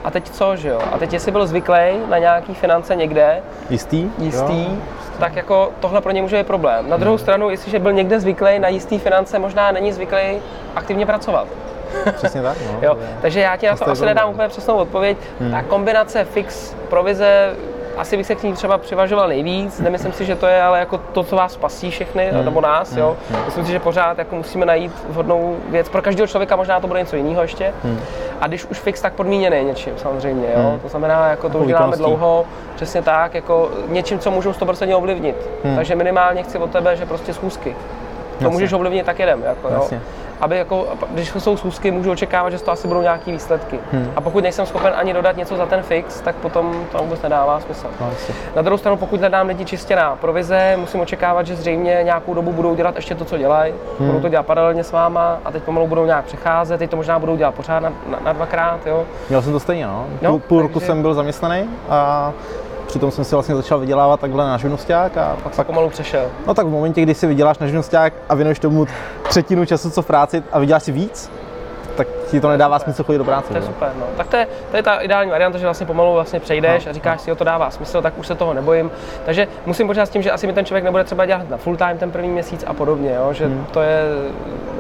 A teď co, že jo? A teď jestli byl zvyklý na nějaký finance někde, Jistý? jistý, Jo. tak jako tohle pro ně může být problém. Na Hmm. druhou stranu, jestliže byl někde zvyklý na jistý finance, možná není zvyklý aktivně pracovat. Přesně tak. No. Jo, je- takže já ti na to asi nedám úplně přesnou odpověď. Hmm. Ta kombinace fix, provize, asi bych se k ní třeba přivažoval nejvíc. Nemyslím si, že to je ale jako to, co vás spasí všechny, Hmm. nebo nás, Hmm. jo. Hmm. Myslím si, že pořád jako musíme najít vhodnou věc. Pro každého člověka možná to bude něco jiného ještě. Hmm. A když už fix, tak podmíněný něčím samozřejmě, jo. Hmm. To znamená, jako to Jako už děláme dlouho, přesně tak, jako něčím, co můžu 100% ovlivnit. Hmm. Takže minimálně chci od tebe, že prostě schůzky. To Jasně. můžeš ovlivnit, tak jedem, jako, jo Jasně. Aby jako, když jsou schůzky, můžu očekávat, že z toho asi budou nějaký výsledky. Hmm. A pokud nejsem schopen ani dodat něco za ten fix, tak potom to vůbec nedává smysl. No. Na druhou stranu, pokud hledám lidi čistě na provize, musím očekávat, že zřejmě nějakou dobu budou dělat ještě to, co dělají. Hmm. Budou to dělat paralelně s váma a teď pomalu budou nějak přecházet, teď to možná budou dělat pořád na, na, na dvakrát, jo. Měl jsem to stejně, no. Jo, Půl, půl roku takže- jsem byl zaměstnaný a přitom jsem si vlastně začal vydělávat takhle na živnosták a pak, pak Pomalu přešel. No tak v momentě, kdy si vyděláš na živnosták a věnuješ tomu třetinu času, co v práci a vyděláš si víc, tak ti to nedává smysl chodit do práce. To je super, no. Tak to je, to je ta ideální varianta, že vlastně pomalu vlastně přejdeš No, a říkáš si, jo, to dává smysl, tak už se toho nebojím. Takže musím počítat s tím, že asi mi ten člověk nebude třeba dělat na full time ten první měsíc a podobně, jo? že Hmm. to je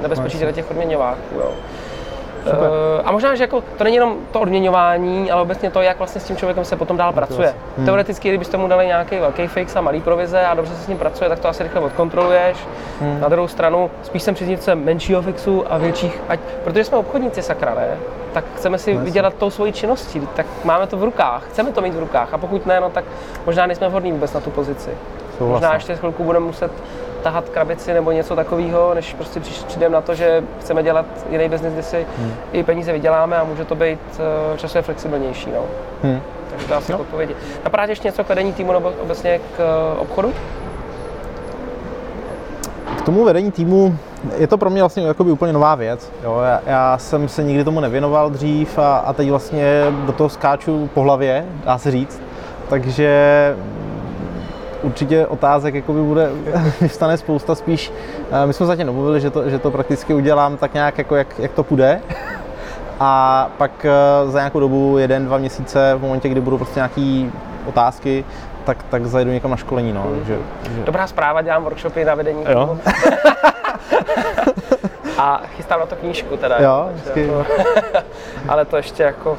nebezpečí No, no, těch odměňováků. Jo. Super. Eh, A možná, že jako to není jenom to odměňování, ale obecně to, jak vlastně s tím člověkem se potom dál pracuje. Hmm. Teoreticky, kdybyste mu dali nějaký velký fix a malý provize a dobře se s ním pracuje, tak to asi rychle odkontroluješ. Hmm. Na druhou stranu, spíš jsem příznivce menšího fixu a větších, ať, protože jsme obchodníci sakra, ne? tak chceme si No, jasně. vydělat tou svojí činností, tak máme to v rukách, chceme to mít v rukách a pokud ne, no tak možná nejsme vhodní vůbec na tu pozici. Souhlasím. Možná ještě chvilku budeme muset tahat krabici nebo něco takového, než prostě přijdeme na to, že chceme dělat jiný biznis, kde si Hmm. i peníze vyděláme a může to být eh, časově flexibilnější. No. Hm. Takže to asi Jo. k odpovědi. Napadá tě ještě něco k vedení týmu nebo obecně k eh, obchodu? K tomu vedení týmu je to pro mě vlastně jakoby úplně nová věc. Jo, já, já, jsem se nikdy tomu nevěnoval dřív a, a teď vlastně do toho skáču po hlavě, dá se říct. Takže určitě otázek jakoby bude, vyvstane spousta spíš. eh, My jsme zatím domluvili, že to, že to prakticky udělám tak nějak, jako jak, jak to půjde. A pak eh, za nějakou dobu, jeden, dva měsíce, v momentě, kdy budou prostě nějaké otázky, tak, tak zajedu někam na školení. No. Že, že... Dobrá zpráva, dělám workshopy na vedení Jo. a chystám na to knížku teda. Jo, takže jako, ale to ještě jako,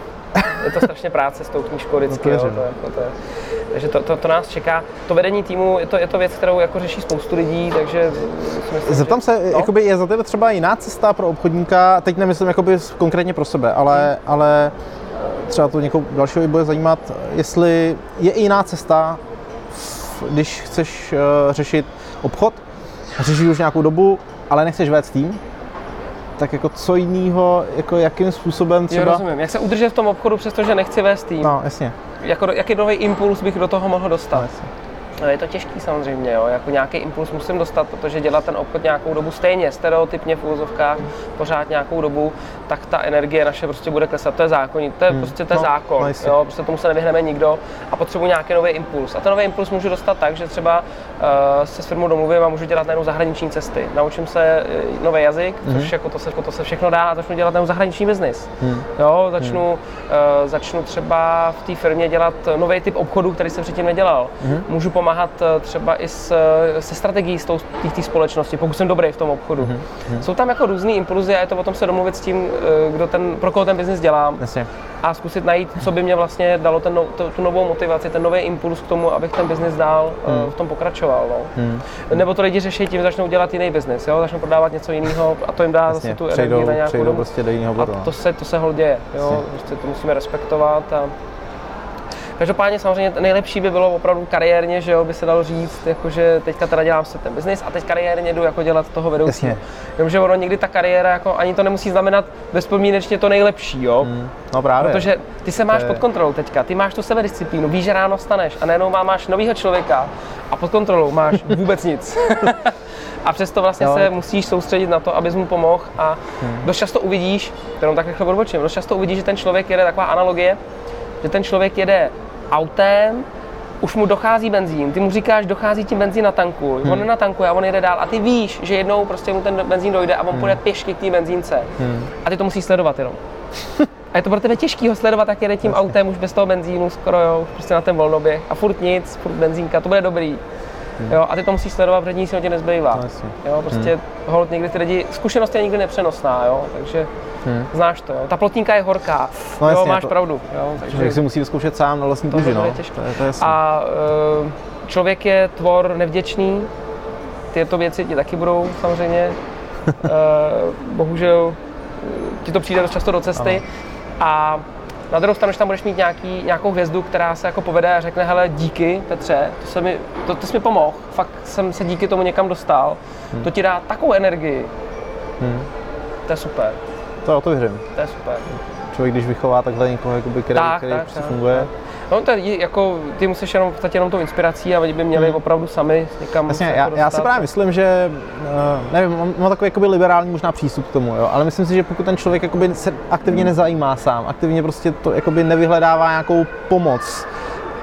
je to strašně práce s tou knížkou vždycky, No jo, to to, věřím. jako, to je, takže to, to, to, nás čeká. To vedení týmu, je to, je to věc, kterou jako řeší spoustu lidí, takže si myslím, Zeptám že, se, no? jakoby je za tebe třeba jiná cesta pro obchodníka, teď nemyslím jakoby konkrétně pro sebe, ale, Hmm. ale třeba to někoho dalšího i bude zajímat, jestli je i jiná cesta, když chceš uh, řešit obchod, řešíš už nějakou dobu, ale nechceš vést tým, tak jako co jiného, jako jakým způsobem třeba... Jo, rozumím. Jak se udržet v tom obchodu, přestože nechci vést tým? No, jasně. Jako, jaký nový impuls bych do toho mohl dostat? No, jasně. No, je to těžký samozřejmě, jo. jako nějaký impuls musím dostat, protože dělat ten obchod nějakou dobu stejně, stereotypně v úvozovkách, pořád nějakou dobu, tak ta energie naše prostě bude klesat. To je zákon, to je Hmm. prostě to je No, zákon, no jistě. jo, prostě tomu se nevyhneme nikdo a potřebuji nějaký nový impuls. A ten nový impuls můžu dostat tak, že třeba uh, se s firmou domluvím a můžu dělat najednou zahraniční cesty. Naučím se uh, nový jazyk, Mhm. což jako to se, to se všechno dá a začnu dělat najednou zahraniční biznis. Hmm. Jo, začnu, uh, začnu třeba v té firmě dělat nový typ obchodu, který jsem předtím nedělal. Mhm. Můžu pomáhat eh, třeba i s, eh, se strategií z té- společnosti, pokud jsem dobrý v tom obchodu. Mhm. Jsou tam jako různý impulzy a je to o tom se domluvit s tím, eh, kdo ten, pro koho ten biznis dělám Jasně. a zkusit najít, co by mě vlastně dalo ten, no- tu, tu novou motivaci, ten nový impuls k tomu, abych ten biznis dál eh, v tom pokračoval. No. Hmm. Nebo to lidi řeší tím, začnou dělat jiný biznis, jo? začnou prodávat něco jiného a to jim dá zase Jasně. tu Přejdou, energii na nějakou dobu. prostě do jiného. A no. to se, to se hol děje, jo, prostě to musíme respektovat a Každopádně samozřejmě nejlepší by bylo opravdu kariérně, že jo, by se dalo říct, jakože teďka teda dělám se ten biznis a teď kariérně jdu jako dělat toho vedoucího. Jenomže ono někdy ta kariéra jako ani to nemusí znamenat bezpodmínečně to nejlepší, jo. Hmm. No právě. Protože ty se máš je- pod kontrolou teďka, ty máš tu sebedisciplínu, víš, že ráno staneš a najednou má, máš novýho člověka a pod kontrolou máš vůbec nic. a přesto vlastně Jo. se musíš soustředit na to, abys mu pomohl a Hmm. dost často uvidíš, jenom tak rychle odbočím, dost často uvidíš, že ten člověk jede taková analogie, že ten člověk jede autem, už mu dochází benzín, ty mu říkáš, dochází ti benzín na tanku, Hmm. on nenatankuje a on jede dál a ty víš, že jednou prostě mu ten benzín dojde a on půjde pěšky k té benzínce Hmm. a ty to musíš sledovat jenom. A je to pro tebe těžký ho sledovat, jak jede tím autem už bez toho benzínu skoro, jo, prostě na ten volnoběh a furt nic, furt benzínka, to bude dobrý. Jo, a ty to musíš sledovat, protože nic se ti nezbývá. Hmm. No. Jo, prostě hmm. hold někdy ty lidi, zkušenost je nikdy nepřenosná, jo, takže Hmm. znáš to, jo. Ta plotínka je horká, No jo, jasně, máš to- pravdu, jo, takže Člověk si musí vyzkoušet sám na vlastní To kůži, no. těžké. To je, to je jasný. a uh, člověk je tvor nevděčný, tyto věci ti taky budou samozřejmě, uh, bohužel eh, ti to přijde dost často do cesty a na druhou stranu, že tam budeš mít nějaký, nějakou hvězdu, která se jako povede a řekne, hele, díky Petře, to, se mi, to, to jsi mi pomohl, fakt jsem se díky tomu někam dostal, to ti dá takovou energii, Hmm. to je super, To jo, to věřím. to je super. Člověk, když vychová takhle někoho, jakoby, který, Tak, který tak, prostě tak, funguje. tak. No to je, jako, ty musíš jenom, v podstatě jenom tou inspirací a oni by měli opravdu sami někam Jasně, já, jako já si právě myslím, že, eh, nevím, mám, mám takový jakoby liberální možná přístup k tomu, jo, ale myslím si, že pokud ten člověk jakoby se aktivně nezajímá sám, aktivně prostě to jakoby nevyhledává nějakou pomoc,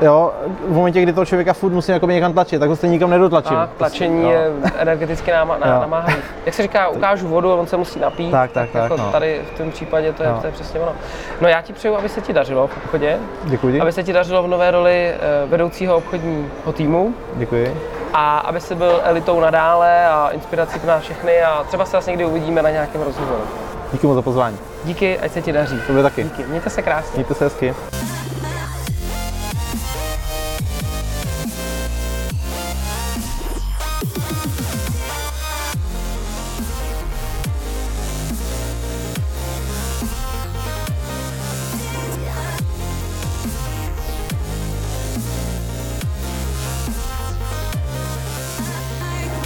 jo, v momentě, kdy toho člověka furt musím jakoby někam tlačit, tak ho stejně nikam nedotlačím. Tak, tlačení jo. je energeticky náma, na, Jo. namáhavý. Jak se říká, ukážu vodu a on se musí napít. Tak, tak, tak, Jako no. tady v tom případě to je, Jo. to je přesně ono. No já ti přeju, aby se ti dařilo v obchodě, Děkuji, aby se ti dařilo v nové roli eh, vedoucího obchodního týmu děkuji. a aby se byl elitou nadále a inspirací pro nás všechny a třeba se zase někdy uvidíme na nějakém rozhovoru. Díky moc za pozvání. Díky, ať se ti daří. Tobě taky. Díky, mějte se krásně. Mějte se hezky.